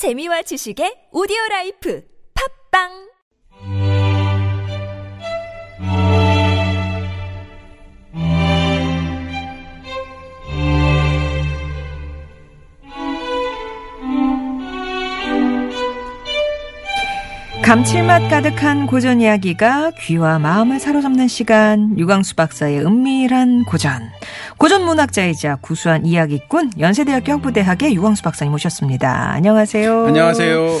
재미와 지식의 오디오 life. 팟빵 감칠맛 가득한 고전 이야기가 귀와 마음을 사로잡는 시간 유광수 박사의 은밀한 고전 고전 문학자이자 구수한 이야기꾼 연세대학교 학부대학의 유광수 박사님 모셨습니다. 안녕하세요. 안녕하세요.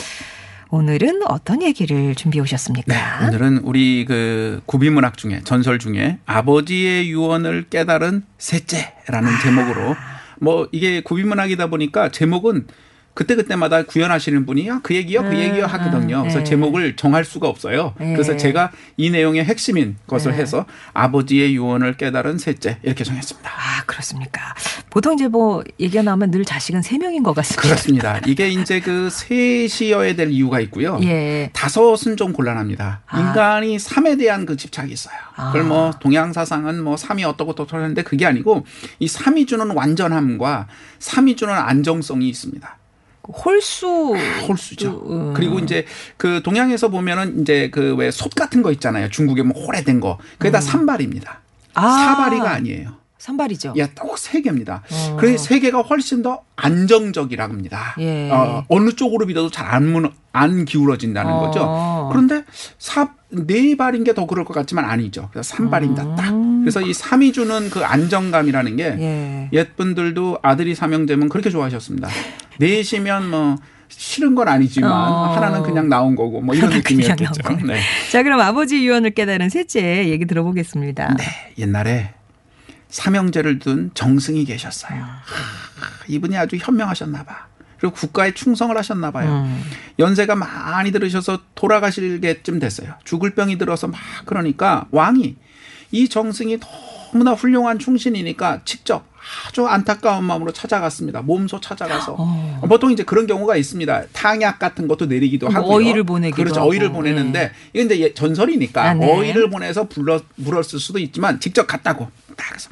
오늘은 어떤 얘기를 준비해 오셨습니까? 네, 오늘은 우리 그 구비문학 중에 전설 중에 아버지의 유언을 깨달은 셋째라는 아. 제목으로 뭐 이게 구비문학이다 보니까 제목은 그때 그때마다 구현하시는 분이 야, 그 얘기요, 그 음, 얘기요 하거든요. 그래서 네. 제목을 정할 수가 없어요. 네. 그래서 제가 이 내용의 핵심인 것을 네. 해서 아버지의 유언을 깨달은 셋째 이렇게 정했습니다. 아 그렇습니까? 보통 이제 뭐 얘기가 나오면 늘 자식은 세 명인 것 같습니다. 그렇습니다. 이게 이제 그 셋이어야 될 이유가 있고요. 예. 다섯은 좀 곤란합니다. 아. 인간이 삶에 대한 그 집착이 있어요. 그걸 아. 뭐 동양 사상은 뭐 삶이 어떻고 어떻고 하는데 그게 아니고 이 삶이 주는 완전함과 삶이 주는 안정성이 있습니다. 홀수 홀수죠. 음. 그리고 이제 그 동양에서 보면은 이제 그 왜 솥 같은 거 있잖아요. 중국에 뭐 오래된 거. 그게 다 산발입니다. 음. 아. 사발이가 아니에요. 산발이죠. 야, 딱세 개입니다. 어. 그래서 세 개가 훨씬 더 안정적이라고 합니다. 예. 어, 어느 쪽으로 믿어도 잘안 안 기울어진다는 어. 거죠. 그런데 사, 네 발인 게 더 그럴 것 같지만 아니죠. 그래서 삼 발입니다. 딱. 그래서 이 삼이 주는 그 안정감이라는 게 음. 예. 옛 분들도 아들이 삼형제면 그렇게 좋아하셨습니다. 넷이면 뭐 싫은 건 아니지만 어. 하나는 그냥 나온 거고 뭐 이런 느낌이었겠죠. 네. 자, 그럼 아버지 유언을 깨달은 셋째 얘기 들어보겠습니다. 네, 옛날에 삼형제를 둔 정승이 계셨어요. 하, 이분이 아주 현명하셨나 봐. 그리고 국가에 충성을 하셨나 봐요. 음. 연세가 많이 들으셔서 돌아가실 게쯤 됐어요. 죽을 병이 들어서 막 그러니까 왕이 이 정승이 너무나 훌륭한 충신이니까 직접 아주 안타까운 마음으로 찾아갔습니다. 몸소 찾아가서 어. 보통 이제 그런 경우가 있습니다. 탕약 같은 것도 내리기도 뭐 하고요. 어의를 보내기도 그렇죠. 하고. 어의를 보내는데 이건 이제 예- 전설이니까 아, 네. 어의를 보내서 불러 물었을 수도 있지만 직접 갔다고 딱 해서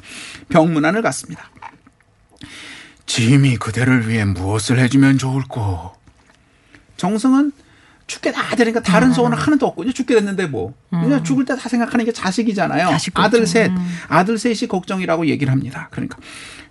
병문안을 갔습니다. 짐이 그대를 위해 무엇을 해주면 좋을꼬? 정승은 죽게 다 되니까 다른 소원은 하나도 없고 이제 죽게 됐는데 뭐 그냥 죽을 때 다 생각하는 게 자식이잖아요. 음. 자식 아들. 셋, 아들 셋이 걱정이라고 얘기를 합니다. 그러니까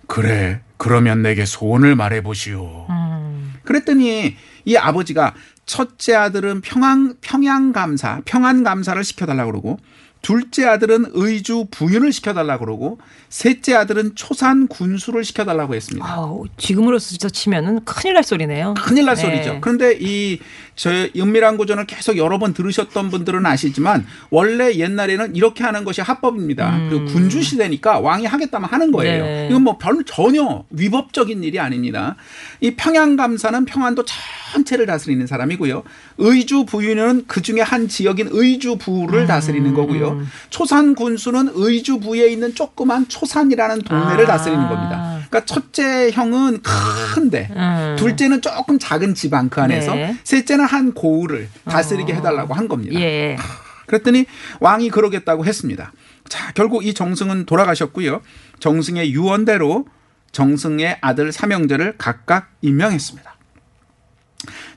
그래 그러면 내게 소원을 말해보시오. 음. 그랬더니 이 아버지가 첫째 아들은 평양 평양 감사, 평안 감사를 시켜달라 그러고 둘째 아들은 의주 부윤을 시켜달라 그러고 셋째 아들은 초산 군수를 시켜달라고 했습니다. 아우, 지금으로서 치면은 큰일 날 소리네요. 큰일 날 네. 소리죠. 그런데 이 저의 은밀한 고전을 계속 여러 번 들으셨던 분들은 아시지만 원래 옛날에는 이렇게 하는 것이 합법입니다. 그리고 군주 시대니까 왕이 하겠다면 하는 거예요. 음. 네. 이건 뭐 별, 전혀 위법적인 일이 아닙니다. 이 평양 감사는 평안도 전체를 다스리는 사람이고요. 의주 부유는 그 중에 한 지역인 의주 부를 음. 다스리는 거고요. 초산 군수는 의주 부에 있는 조그만 초산이라는 동네를 아. 다스리는 겁니다. 그러니까 첫째 형은 큰데 음. 둘째는 조금 작은 지방 그 안에서 네. 셋째는 한 고을을 다스리게 해달라고 한 겁니다. 예. 그랬더니 왕이 그러겠다고 했습니다. 자, 결국 이 정승은 돌아가셨고요. 정승의 유언대로 정승의 아들 삼형제를 각각 임명했습니다.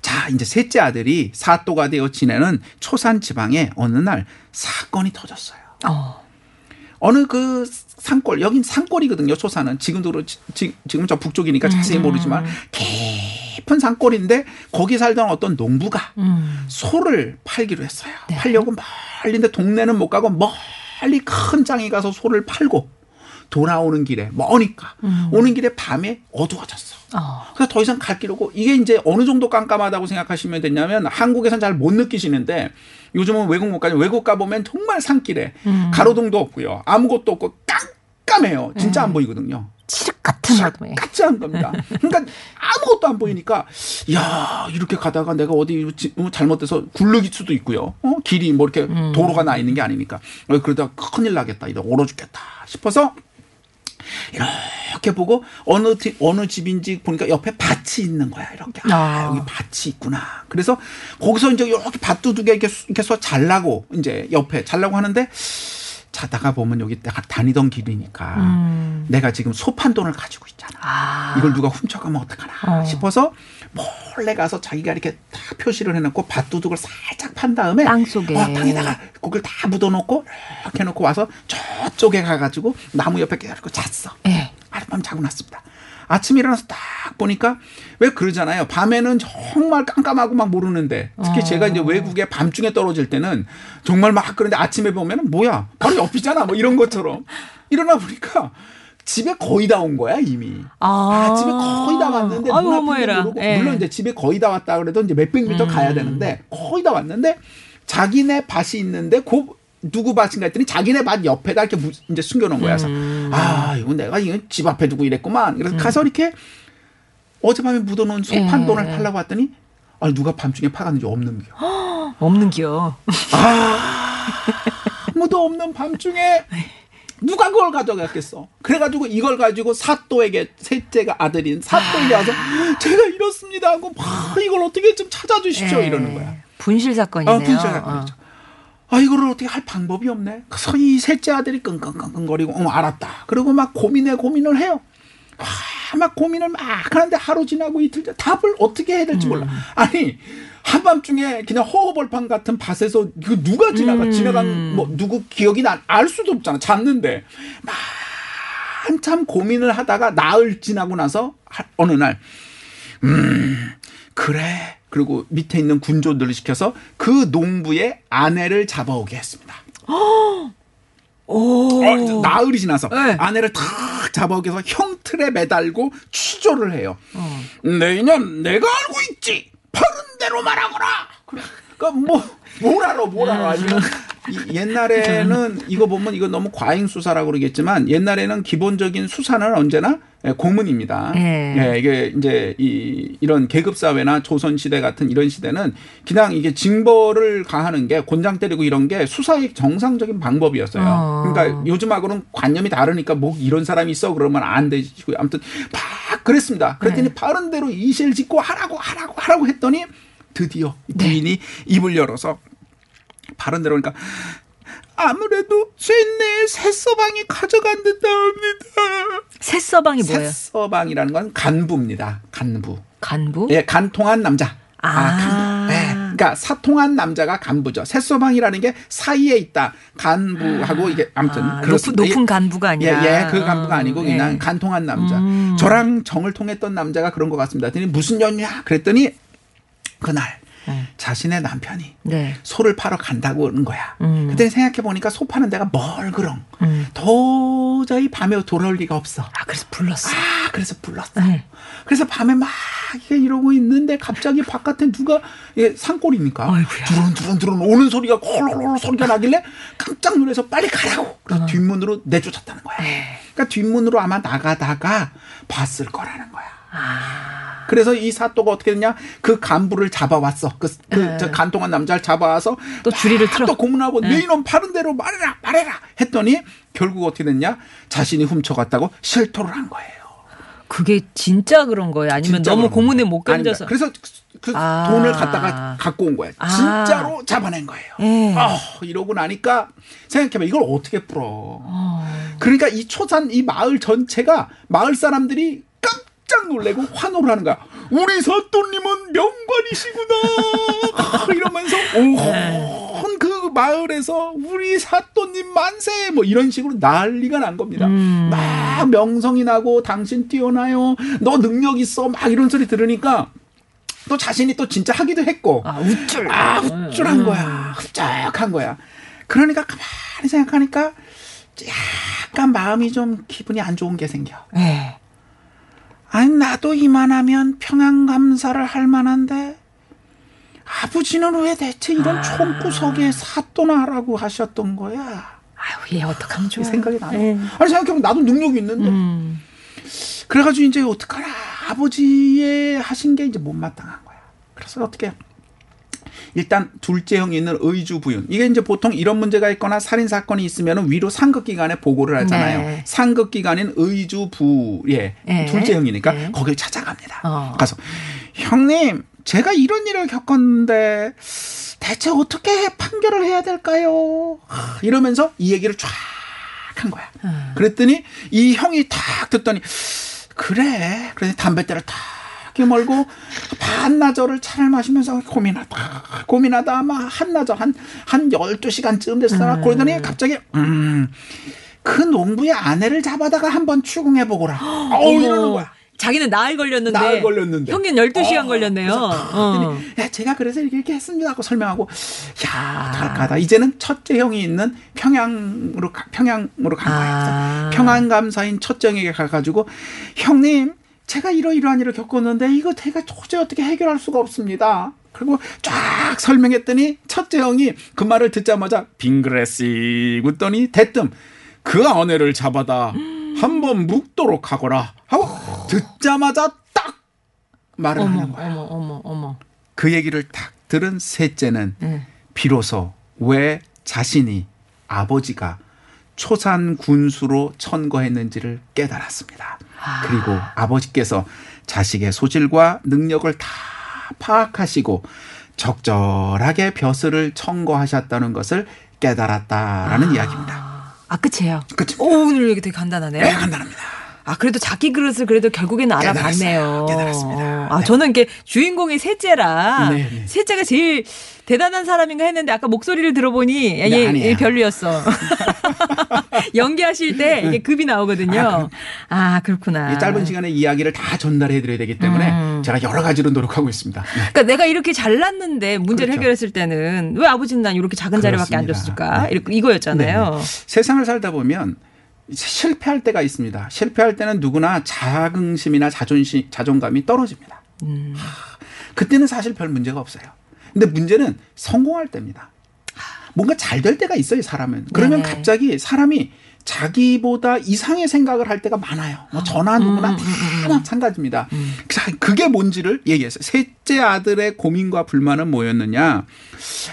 자, 이제 셋째 아들이 사또가 되어 지내는 초산 지방에 어느 날 사건이 터졌어요. 어. 어느 그 산골 여긴 산골이거든요 초산은 지금도 그렇지 지- 지금 저 북쪽이니까 자세히 음. 모르지만 깊은 산골인데 거기 살던 어떤 농부가 음. 소를 팔기로 했어요 네. 팔려고 멀리인데 동네는 못 가고 멀리 큰 장에 가서 소를 팔고 돌아오는 길에 머니까 음. 오는 길에 밤에 어두워졌어 어. 그래서 더 이상 갈 길 없고 이게 이제 어느 정도 깜깜하다고 생각하시면 되냐면 한국에선 잘 못 느끼시는데 요즘은 외국 못 가죠. 외국 가 보면 정말 산길에 음. 가로등도 없고요. 아무것도 없고 깜깜해요. 진짜 안 보이거든요. 칠흑 같은 어둠에. 같지 않은 겁니다. 그러니까 아무것도 안 보이니까 야 이렇게 가다가 내가 어디 지- 어, 잘못돼서 굴르길 수도 있고요. 어? 길이 뭐 이렇게 음. 도로가 나 있는 게 아니니까 어, 그러다 가 큰일 나겠다. 이러 얼어 죽겠다 싶어서 이렇게 보고 어느 티- 어느 집인지 보니까 옆에 밭이 있는 거야 이렇게 아, 아. 여기 밭이 있구나 그래서 거기서 이제 이렇게 밭두둑에 이렇게 서 잘라고 이제 옆에 잘라고 하는데 자다가 보면 여기 내가 다니던 길이니까 음. 내가 지금 소판돈을 가지고 있잖아 아. 이걸 누가 훔쳐가면 어떡하나 어. 싶어서 몰래 가서 자기가 이렇게 딱 표시를 해놓고 밭두둑을 살짝 판 다음에 땅 속에. 어, 땅에다가 고기를 다 묻어놓고 이렇게 해놓고 와서 저쪽에 가가지고 나무 옆에 깨가지고 잤어. 예. 하룻밤 자고 났습니다. 아침에 일어나서 딱 보니까 왜 그러잖아요. 밤에는 정말 깜깜하고 막 모르는데 특히 어. 제가 이제 외국에 밤중에 떨어질 때는 정말 막 그런데 아침에 보면은 뭐야 바로 옆이잖아 뭐 이런 것처럼 일어나 보니까 집에 거의 다 온 거야 이미. 아, 집에 거의 다 왔는데 아유, 눈 어머해라. 앞인지 모르고 예. 물론 이제 집에 거의 다 왔다 그래도 이제 몇백 미터 음. 가야 되는데 거의 다 왔는데 자기네 밭이 있는데 그 누구 밭인가 했더니 자기네 밭 옆에다 이렇게 무- 이제 숨겨놓은 거야. 그래서 음. 아 이거 내가 이거 집 앞에 두고 이랬구만. 그래서 가서 이렇게 어젯밤에 묻어놓은 소판 예. 돈을 팔라고 했더니 아 누가 밤중에 파갔는지 없는 겨. 없는 기요. 아무도 없는 밤중에 누가 그걸 가져갔겠어. 그래가지고 이걸 가지고 사또에게 셋째가 아들인 사또에게 와서 제가 이렇습니다 하고 막 이걸 어떻게 좀 찾아주십시오 예. 이러는 거야. 분실 사건이네요. 아, 분실을 어. 어. 아, 이거를 어떻게 할 방법이 없네. 그래서 이 셋째 아들이 끙끙끙끙거리고, 어, 알았다. 그리고 막 고민에 고민을 해요. 아, 막 고민을 막 하는데 하루 지나고 이틀 전 답을 어떻게 해야 될지 몰라. 아니, 한밤중에 그냥 허허벌판 같은 밭에서 그 누가 지나가, 지나간, 뭐, 누구 기억이 난, 알 수도 없잖아. 잤는데. 막 한참 고민을 하다가 나흘 지나고 나서 하- 어느 날, 음, 그래. 그리고 밑에 있는 군조들을 시켜서 그 농부의 아내를 잡아오게 했습니다. 오. 어, 나흘이 지나서 네. 아내를 탁 잡아오게 해서 형틀에 매달고 취조를 해요. 어. 내년 내가 알고 있지. 바른 대로 말하거라. 그 러니까 뭐, 뭘 알아, 뭘 알아. 아니면 이- 옛날에는 이거 보면 이거 너무 과잉 수사라고 그러겠지만 옛날에는 기본적인 수사는 언제나 예, 고문입니다. 예. 예, 이게 이제 이 이런 계급 사회나 조선 시대 같은 이런 시대는 그냥 이게 징벌을 가하는 게 곤장 때리고 이런 게 수사의 정상적인 방법이었어요. 어. 그러니까 요즘하고는 관념이 다르니까 뭐 이런 사람이 있어 그러면 안 되시고 아무튼 막 그랬습니다. 그랬더니 네. 바른 대로 이실 짓고 하라고 하라고 하라고 했더니 드디어 이 네. 부인이 입을 열어서 바른 대로 그러니까 아무래도 쇠내 새서방이 가져간다합니다. 새서방이 뭐예요? 새서방이라는 건 간부입니다. 간부. 간부? 예, 간통한 남자. 아. 간부. 예. 그러니까 사통한 남자가 간부죠. 새서방이라는 게 사이에 있다. 간부하고 이게 아무튼 아, 높은, 그렇습니다. 높은 간부가 예, 아니라. 예, 그 간부가 아니고 예. 그냥 간통한 남자. 음. 저랑 정을 통했던 남자가 그런 것 같습니다. 그랬더니 무슨 연유야? 그랬더니 그날 음. 자신의 남편이 네. 소를 파러 간다고 하는 거야. 음. 그때 생각해 보니까 소 파는 데가 멀그렁. 음. 도저히 밤에 돌아올 리가 없어. 아, 그래서 불렀어. 아, 그래서 불렀어. 네. 그래서 밤에 막 이러고 있는데 갑자기 바깥에 누가 이게 산골이니까 아이고야. 두런 두런 두런 오는 소리가 콜콜콜 소리가 나길래 깜짝 놀라서 빨리 가라고. 어. 그래서 뒷문으로 내쫓았다는 거야. 네. 그러니까 뒷문으로 아마 나가다가 봤을 거라는 거야. 아. 그래서 이 사또가 어떻게 됐냐? 그 간부를 잡아왔어. 그, 그, 네. 저 간통한 남자를 잡아와서 또 주리를 막 틀어. 또 고문하고 네. 네 이놈 바른 대로 말해라, 말해라 했더니 결국 어떻게 됐냐? 자신이 훔쳐갔다고 실토를 한 거예요. 그게 진짜 그런 거예요? 아니면 너무 고문에. 못 견뎌서? 그래서 그 아. 돈을 갖다가 갖고 온 거예요. 아. 진짜로 잡아낸 거예요. 예. 아, 이러고 나니까 생각해봐. 이걸 어떻게 풀어? 어. 그러니까 이 초산 이 마을 전체가 마을 사람들이 깜짝 놀래고 환호를 하는 거야. 우리 사또님은 명관이시구나. 이러면서 온 그 마을에서 우리 사또님 만세 뭐 이런 식으로 난리가 난 겁니다. 음. 막 명성이 나고 당신 뛰어나요. 너 능력 있어. 막 이런 소리 들으니까 또 자신이 또 진짜 하기도 했고 아, 우쭐. 아, 흡줄한 거야. 흡족한 거야. 그러니까 가만히 생각하니까 약간 마음이 좀 기분이 안 좋은 게 생겨. 예. 아니, 나도 이만하면 평양 감사를 할 만한데, 아버지는 왜 대체 이런 아. 총구석에 사또나 하라고 하셨던 거야? 아유, 얘 어떡하면 좋아. 이 생각이 나요. 예. 아니, 생각해보면 나도 능력이 있는데. 음. 그래가지고 이제 어떡하나. 아버지의 하신 게 이제 못마땅한 거야. 그래서 어떻게. 일단 둘째 형이 있는 의주 부윤 이게 이제 보통 이런 문제가 있거나 살인 사건이 있으면 위로 상급 기관에 보고를 하잖아요. 네. 상급 기관인 의주 부의 네. 둘째 형이니까 네. 거길 찾아갑니다. 어. 가서 형님 제가 이런 일을 겪었는데 대체 어떻게 판결을 해야 될까요? 하, 이러면서 이 얘기를 쫙 한 거야. 음. 그랬더니 이 형이 탁 듣더니 그래. 그래서 담뱃대를 탁 저기 멀고 반나절을 차를 마시면서 고민하다 고민하다 아마 한나절 한한 12시간쯤 됐으나 그러더니 갑자기 음. 그 농부의 아내를 잡아다가 한번 추궁해 보거라. 어우 이러는 거야. 자기는 나을 걸렸는데. 나을 걸렸는데. 평균 12시간 어, 걸렸네요. 어. 야, 제가 그래서 이렇게, 이렇게 했습니다 하고 설명하고 야, 달까다. 이제는 첫째 형이 있는 평양으로 가, 평양으로 간 거예요. 아. 그래서 평안 감사인 첫째 형에게 가 가지고 형님, 제가 이러이러한 일을 겪었는데 이거 제가 도저히 어떻게 해결할 수가 없습니다. 그리고 쫙 설명했더니 첫째 형이 그 말을 듣자마자 빙그레씩 웃더니 대뜸 그 아내를 잡아다 한번 묵도록 하거라 하고 듣자마자 딱 말을 어머, 하는 거야. 어머, 어머, 어머. 그 얘기를 딱 들은 셋째는 네. 비로소 왜 자신이 아버지가 초산 군수로 천거했는지를 깨달았습니다. 그리고 아버지께서 자식의 소질과 능력을 다 파악하시고 적절하게 벼슬을 청거하셨다는 것을 깨달았다라는 이야기입니다. 아, 끝이에요. 그치? 오, 오늘 얘기 되게 간단하네요. 네, 간단합니다. 아, 그래도 자기 그릇을 그래도 결국에는 알아봤네요. 깨달았습니다. 어, 아, 네. 저는 이게 주인공이 셋째라 네, 네. 셋째가 제일 대단한 사람인가 했는데 아까 목소리를 들어보니 얘, 네, 얘. 별로였어. 연기하실 때 이게 급이 나오거든요. 아, 그렇구나. 이 짧은 시간에 이야기를 다 전달해 드려야 되기 때문에 음. 제가 여러 가지로 노력하고 있습니다. 네. 그러니까 내가 이렇게 잘났는데 문제를 그렇죠. 해결했을 때는 왜 아버지는 난 이렇게 작은 자리밖에 안. 줬을까? 네. 이렇게 이거였잖아요. 세상을 살다 보면 실패할 때가 있습니다. 실패할 때는 누구나 자긍심이나 자존심, 자존감이 떨어집니다. 음. 그때는 사실 별 문제가 없어요. 근데 문제는 성공할 때입니다. 뭔가 잘 될 때가 있어요, 사람은. 그러면 네네. 갑자기 사람이 자기보다 이상의 생각을 할 때가 많아요. 뭐 음, 누구나 다 마찬가지입니다. 자, 그게 뭔지를 얘기했어요. 셋째 아들의 고민과 불만은 뭐였느냐?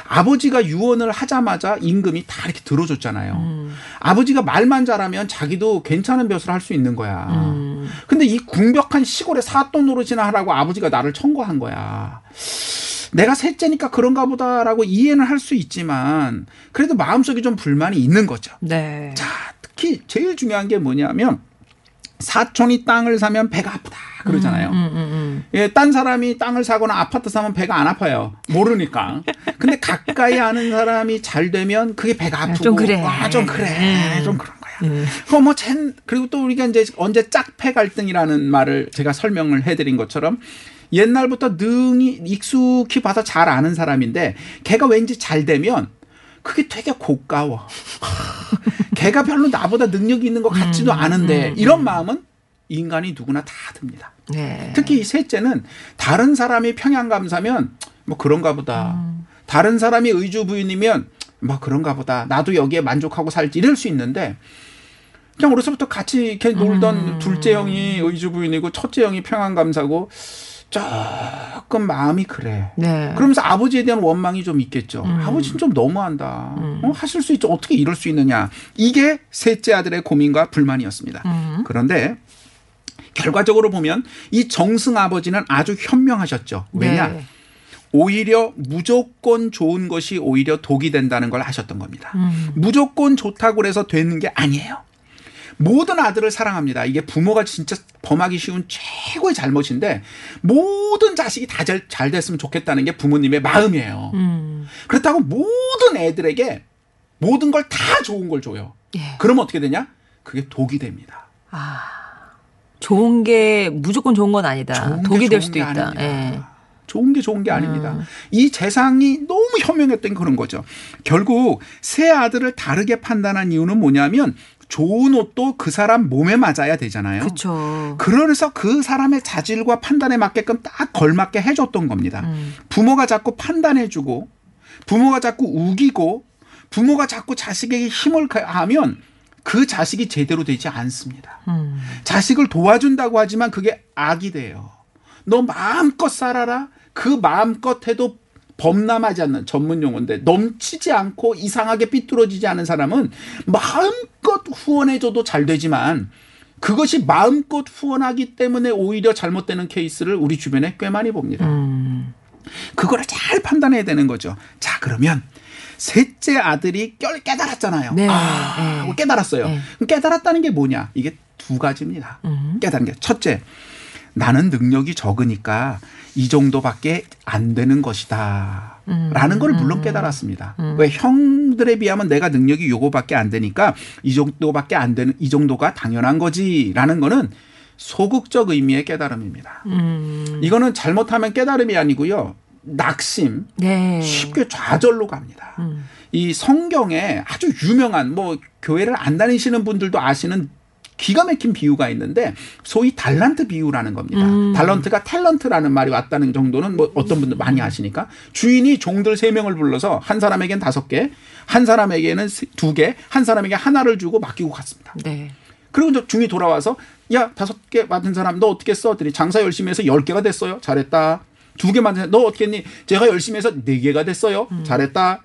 아버지가 유언을 하자마자 임금이 다 이렇게 들어줬잖아요. 음. 아버지가 말만 잘하면 자기도 괜찮은 벼슬을 할수 있는 거야. 음. 근데 이 궁벽한 시골에 사돈 노릇이나 하라고 아버지가 나를 청구한 거야. 내가 셋째니까 그런가 보다라고 이해는 할 수 있지만 그래도 마음속에 좀 불만이 있는 거죠. 네. 자, 특히 제일 중요한 게 뭐냐면 사촌이 땅을 사면 배가 아프다 그러잖아요. 음, 음, 음. 예, 딴 사람이 땅을 사거나 아파트 사면 배가 안 아파요. 모르니까. 근데 가까이 아는 사람이 잘 되면 그게 배가 아프고. 좀 그래. 아, 좀 그래. 음. 좀 그런 거야. 그럼 뭐, 쟨, 그리고 또 우리가 이제 언제 짝패 갈등이라는 말을 제가 설명을 해드린 것처럼 옛날부터 능히 익숙히 봐서 잘 아는 사람인데 걔가 왠지 잘 되면 그게 되게 고가워. 걔가 별로 나보다 능력이 있는 것 같지도 않은데 이런 마음은 인간이 누구나 다 듭니다. 네. 특히 이 셋째는 다른 사람이 평양감사면 뭐 그런가 보다. 음. 다른 사람이 의주 부인이면 뭐 그런가 보다. 나도 여기에 만족하고 살지 이럴 수 있는데 그냥 어려서부터 같이 이렇게 놀던 음. 둘째 형이 의주 부인이고 첫째 형이 평양감사고 조금 마음이 그래. 네. 그러면서 아버지에 대한 원망이 좀 있겠죠. 음. 아버지는 좀 너무한다. 어, 하실 수 있죠. 어떻게 이럴 수 있느냐. 이게 셋째 아들의 고민과 불만이었습니다. 음. 그런데 결과적으로 보면 이 정승 아버지는 아주 현명하셨죠. 왜냐? 네. 오히려 무조건 좋은 것이 오히려 독이 된다는 걸 아셨던 겁니다. 음. 무조건 좋다고 해서 되는 게 아니에요. 모든 아들을 사랑합니다. 이게 부모가 진짜 범하기 쉬운 최고의 잘못인데 모든 자식이 다잘 됐으면 좋겠다는 게 부모님의 마음이에요. 음. 그렇다고 모든 애들에게 모든 걸 다 좋은 걸 줘요. 예. 그러면 어떻게 되냐? 그게 독이 됩니다. 아. 좋은 게 무조건 좋은 건 아니다. 좋은 게 독이 될 수도 게 있다. 예. 좋은 게 좋은 게 아닙니다. 음. 이 재상이 너무 현명했던 그런 거죠. 결국 세 아들을 다르게 판단한 이유는 뭐냐면 좋은 옷도 그 사람 몸에 맞아야 되잖아요. 그렇죠. 그래서 그 사람의 자질과 판단에 맞게끔 딱 걸맞게 해줬던 겁니다. 음. 부모가 자꾸 판단해주고 부모가 자꾸 우기고 부모가 자꾸 자식에게 힘을 가하면 그 자식이 제대로 되지 않습니다. 음. 자식을 도와준다고 하지만 그게 악이 돼요. 너 마음껏 살아라. 그 마음껏 해도 범람하지 않는 전문 용어인데 넘치지 않고 이상하게 삐뚤어지지 않은 사람은 마음껏 후원해줘도 잘 되지만 그것이 마음껏 후원하기 때문에 오히려 잘못되는 케이스를 우리 주변에 꽤 많이 봅니다. 음. 그거를 잘 판단해야 되는 거죠. 자, 그러면 셋째 아들이 깨- 깨달았잖아요. 네, 아, 네. 깨달았어요. 네. 깨달았다는 게 뭐냐? 이게 두 가지입니다. 음. 깨달은 게 첫째, 나는 능력이 적으니까 이 정도밖에 안 되는 것이다. 라는 걸 물론 깨달았습니다. 왜 형들에 비하면 내가 능력이 요거밖에 안 되니까 이 정도밖에 안 되는 이 정도가 당연한 거지라는 거는 소극적 의미의 깨달음입니다. 음. 이거는 잘못하면 깨달음이 아니고요. 낙심, 네. 쉽게 좌절로 갑니다. 음. 이 성경에 아주 유명한 뭐 교회를 안 다니시는 분들도 아시는 기가 막힌 비유가 있는데 소위 달란트 비유라는 겁니다. 음. 달란트가 탤런트라는 말이 왔다는 정도는 뭐 어떤 분들 많이 아시니까 주인이 종들 세 명을 불러서 한 사람에겐 다섯 개, 한 사람에게는 세- 두 개, 한 사람에게 하나를 주고 맡기고 갔습니다. 네. 그리고 이제 중이 돌아와서 야 다섯 개 맡은 사람 너 어떻게 했어? 그랬더니 장사 열심히 해서 열 개가 됐어요. 잘했다. 두개 사람 너 어떻게 했니? 제가 열심히 해서 네 개가 됐어요. 잘했다.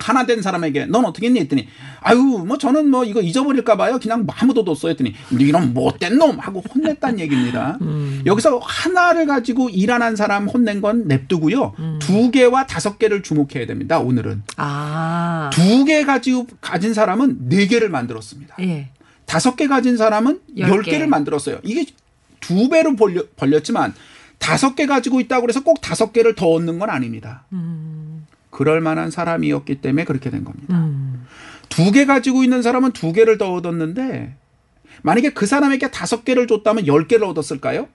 하나 된 사람에게 넌 어떻게 했니? 했더니 아유 뭐 저는 뭐 이거 잊어버릴까 봐요. 그냥 뭐 아무도 뒀어요. 했더니 이런 못된 놈 하고 혼냈다는 얘기입니다. 여기서 하나를 가지고 일안한 사람 혼낸 건 냅두고요. 두 개와 다섯 개를 주목해야 됩니다. 오늘은 아. 두개 가지고 가진 사람은 네 개를 만들었습니다. 예. 다섯 개 가진 사람은 열 개. 개를 만들었어요. 이게 두 배로 벌려, 벌렸지만 다섯 개 가지고 있다고 그래서 꼭 다섯 개를 더 얻는 건 아닙니다. 그럴 만한 사람이었기 때문에 그렇게 된 겁니다. 음. 두개 가지고 있는 사람은 두 개를 더 얻었는데 만약에 그 사람에게 다섯 개를 줬다면 열 개를 얻었을까요?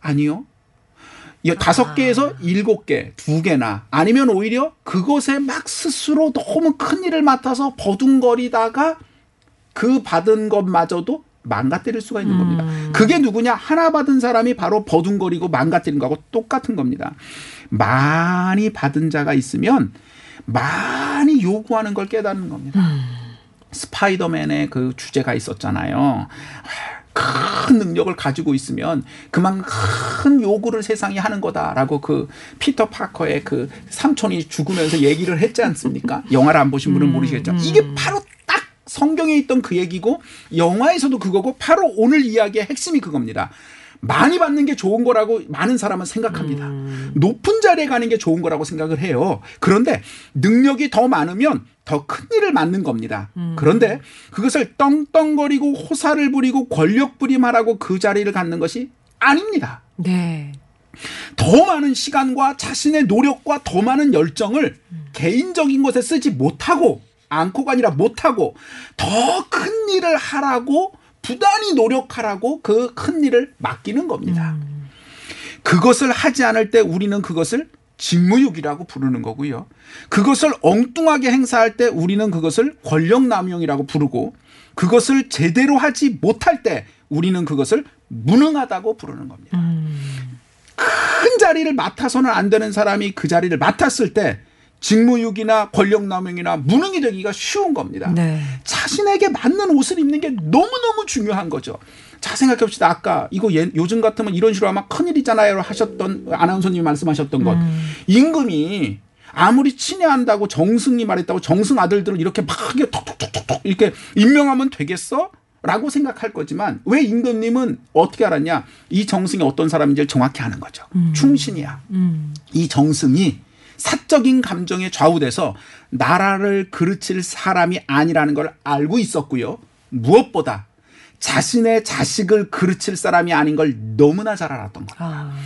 아니요. 이 다섯 개에서 일곱 개, 두 개나 아니면 오히려 그것에 막 스스로 너무 큰 일을 맡아서 버둥거리다가 그 받은 것마저도 망가뜨릴 수가 있는 겁니다. 그게 누구냐? 하나 받은 사람이 바로 버둥거리고 망가뜨린 거하고 똑같은 겁니다. 많이 받은 자가 있으면 많이 요구하는 걸 깨닫는 겁니다. 스파이더맨의 그 주제가 있었잖아요. 큰 능력을 가지고 있으면 그만 큰 요구를 세상이 하는 거다라고 그 피터 파커의 그 삼촌이 죽으면서 얘기를 했지 않습니까? 영화를 안 보신 분은 모르시겠죠. 이게 바로 딱 성경에 있던 그 얘기고 영화에서도 그거고 바로 오늘 이야기의 핵심이 그겁니다. 많이 받는 게 좋은 거라고 많은 사람은 생각합니다. 높은 자리에 가는 게 좋은 거라고 생각을 해요. 그런데 능력이 더 많으면 더 큰 일을 맡는 겁니다. 그런데 그것을 떵떵거리고 호사를 부리고 권력 부림하라고 그 자리를 갖는 것이 아닙니다. 네. 더 많은 시간과 자신의 노력과 더 많은 열정을 개인적인 것에 쓰지 못하고 않고가 아니라 못하고 더 큰 일을 하라고 부단히 노력하라고 그 큰 일을 맡기는 겁니다. 그것을 하지 않을 때 우리는 그것을 직무유기라고 부르는 거고요. 그것을 엉뚱하게 행사할 때 우리는 그것을 권력남용이라고 부르고 그것을 제대로 하지 못할 때 우리는 그것을 무능하다고 부르는 겁니다. 큰 자리를 맡아서는 안 되는 사람이 그 자리를 맡았을 때 직무유기나 권력남용이나 무능이 되기가 쉬운 겁니다. 네. 자신에게 맞는 옷을 입는 게 너무너무 중요한 거죠. 자, 생각해 봅시다. 아까 이거 예- 요즘 같으면 이런 식으로 하면 큰일이잖아요. 하셨던 아나운서님이 말씀하셨던 것. 임금이 아무리 친애한다고 정승이 말했다고 정승 아들들을 이렇게 막 이렇게 톡톡톡톡 이렇게 임명하면 되겠어? 라고 생각할 거지만 왜 임금님은 어떻게 알았냐? 이 정승이 어떤 사람인지를 정확히 아는 거죠. 충신이야. 이 정승이 사적인 감정에 좌우돼서 나라를 그르칠 사람이 아니라는 걸 알고 있었고요. 무엇보다 자신의 자식을 그르칠 사람이 아닌 걸 너무나 잘 알았던 거예요. 아.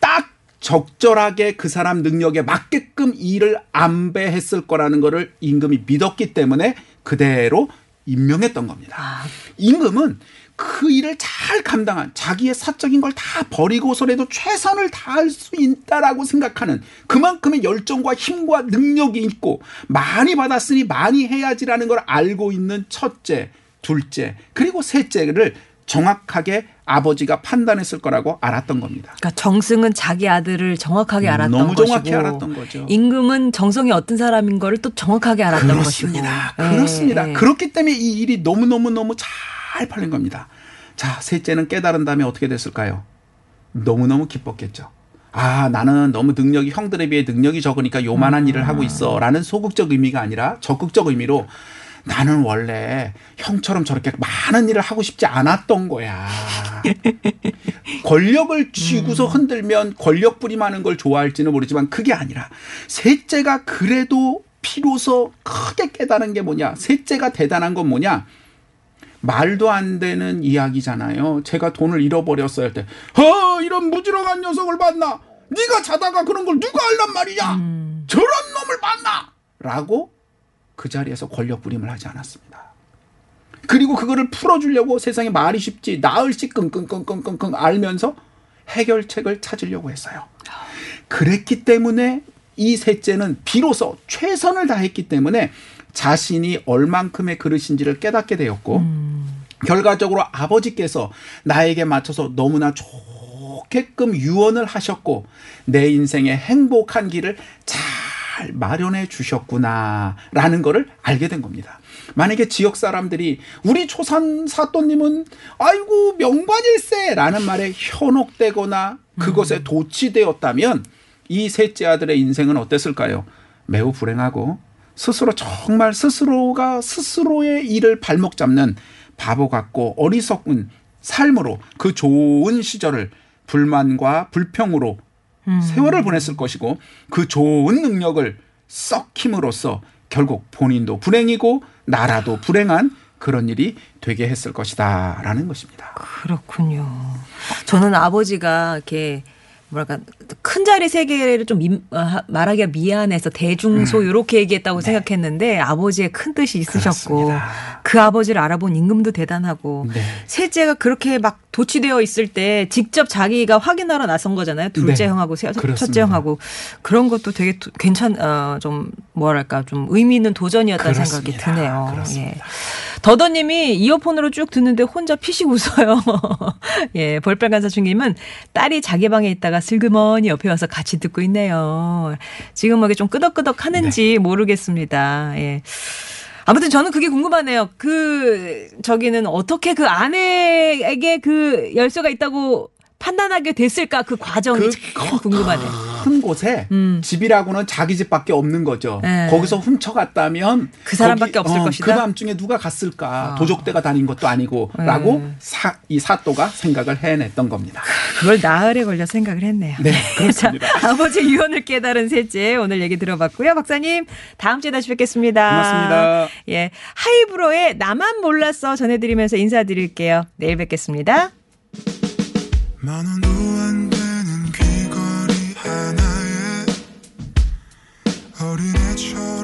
딱 적절하게 그 사람 능력에 맞게끔 일을 안배했을 거라는 거를 임금이 믿었기 때문에 그대로 임명했던 겁니다. 아. 임금은 그 일을 잘 감당한 자기의 사적인 걸 다 버리고서라도 최선을 다할 수 있다라고 생각하는 그만큼의 열정과 힘과 능력이 있고 많이 받았으니 많이 해야지라는 걸 알고 있는 첫째, 둘째, 그리고 셋째를 정확하게 아버지가 판단했을 거라고 알았던 겁니다. 그러니까 정승은 자기 아들을 정확하게 알았던 너무 것이고 정확히 알았던 거죠. 임금은 정성이 어떤 사람인 거를 또 정확하게 알았던 그렇습니다. 것이고. 그렇습니다. 예, 예. 그렇기 때문에 이 일이 너무 너무 너무 잘 팔린 겁니다. 자, 셋째는 깨달은 다음에 어떻게 됐을까요? 너무너무 기뻤겠죠. 아, 나는 너무 능력이 형들에 비해 능력이 적으니까 요만한 일을 하고 있어. 라는 소극적 의미가 아니라 적극적 의미로 나는 원래 형처럼 저렇게 많은 일을 하고 싶지 않았던 거야. 권력을 쥐고서 흔들면 권력 부림하는 걸 좋아할지는 모르지만 그게 아니라 셋째가 그래도 비로소 크게 깨달은 게 뭐냐? 셋째가 대단한 건 뭐냐? 말도 안 되는 이야기잖아요. 제가 돈을 잃어버렸어요 할 때, 어 이런 무지렁한 녀석을 봤나? 네가 자다가 그런 걸 누가 알란 말이냐? 저런 놈을 봤나?라고 그 자리에서 권력 부림을 하지 않았습니다. 그리고 그거를 풀어주려고 세상에 말이 쉽지 나을씩 끙끙끙끙끙끙 알면서 해결책을 찾으려고 했어요. 그랬기 때문에 이 셋째는 비로소 최선을 다했기 때문에 자신이 얼만큼의 그릇인지를 깨닫게 되었고 결과적으로 아버지께서 나에게 맞춰서 너무나 좋게끔 유언을 하셨고 내 인생의 행복한 길을 잘 마련해 주셨구나라는 것을 알게 된 겁니다. 만약에 지역 사람들이 우리 초산 사또님은 아이고 명관일세라는 말에 현혹되거나 그것에 도취되었다면 이 셋째 아들의 인생은 어땠을까요? 매우 불행하고 스스로 정말 스스로가 스스로의 일을 발목 잡는 바보 같고 어리석은 삶으로 그 좋은 시절을 불만과 불평으로 세월을 보냈을 것이고 그 좋은 능력을 썩힘으로써 결국 본인도 불행이고 나라도 불행한 그런 일이 되게 했을 것이다라는 것입니다. 그렇군요. 저는 아버지가 이렇게 뭐랄까 큰 자리 세 개를 좀 미, 아, 말하기가 미안해서 대중소 음. 이렇게 얘기했다고 생각했는데 아버지의 큰 뜻이 있으셨고 그렇습니다. 그 아버지를 알아본 임금도 대단하고 네. 셋째가 그렇게 막 도취되어 있을 때 직접 자기가 확인하러 나선 거잖아요. 둘째 네. 형하고 세-. 첫째 형하고 그런 것도 되게 도- 괜찮 어 좀 뭐랄까 좀 의미 있는 도전이었다는 생각이 그렇습니다. 드네요. 그렇습니다. 예. 더더님이 이어폰으로 쭉 듣는데 혼자 피식 웃어요. 예, 볼빨간 사춘기님은 딸이 자기 방에 있다가 슬그머니 옆에 와서 같이 듣고 있네요. 지금 뭐 이게 좀 끄덕끄덕 네. 하는지 모르겠습니다. 예. 아무튼 저는 그게 궁금하네요. 그, 저기는 어떻게 그 아내에게 그 열쇠가 있다고 판단하게 됐을까 그 과정이 그참 궁금하네요. 큰 곳에 음. 집이라고는 자기 집밖에 없는 거죠. 네. 거기서 훔쳐갔다면 그 사람밖에 거기, 없을 어, 것이다? 그 밤중에 누가 갔을까? 아. 도적대가 다닌 것도 아니고라고 네. 사, 이 사또가 생각을 해냈던 겁니다. 그걸 나흘에 걸려 생각을 했네요. 네, 그렇습니다. 자, 아버지 유언을 깨달은 셋째 오늘 얘기 들어봤고요. 박사님 다음 주에 다시 뵙겠습니다. 고맙습니다. 예, 하이브로의 나만 몰랐어 전해드리면서 인사드릴게요. 내일 뵙겠습니다. 만원도안되는 귀걸이 하나에 어린애처럼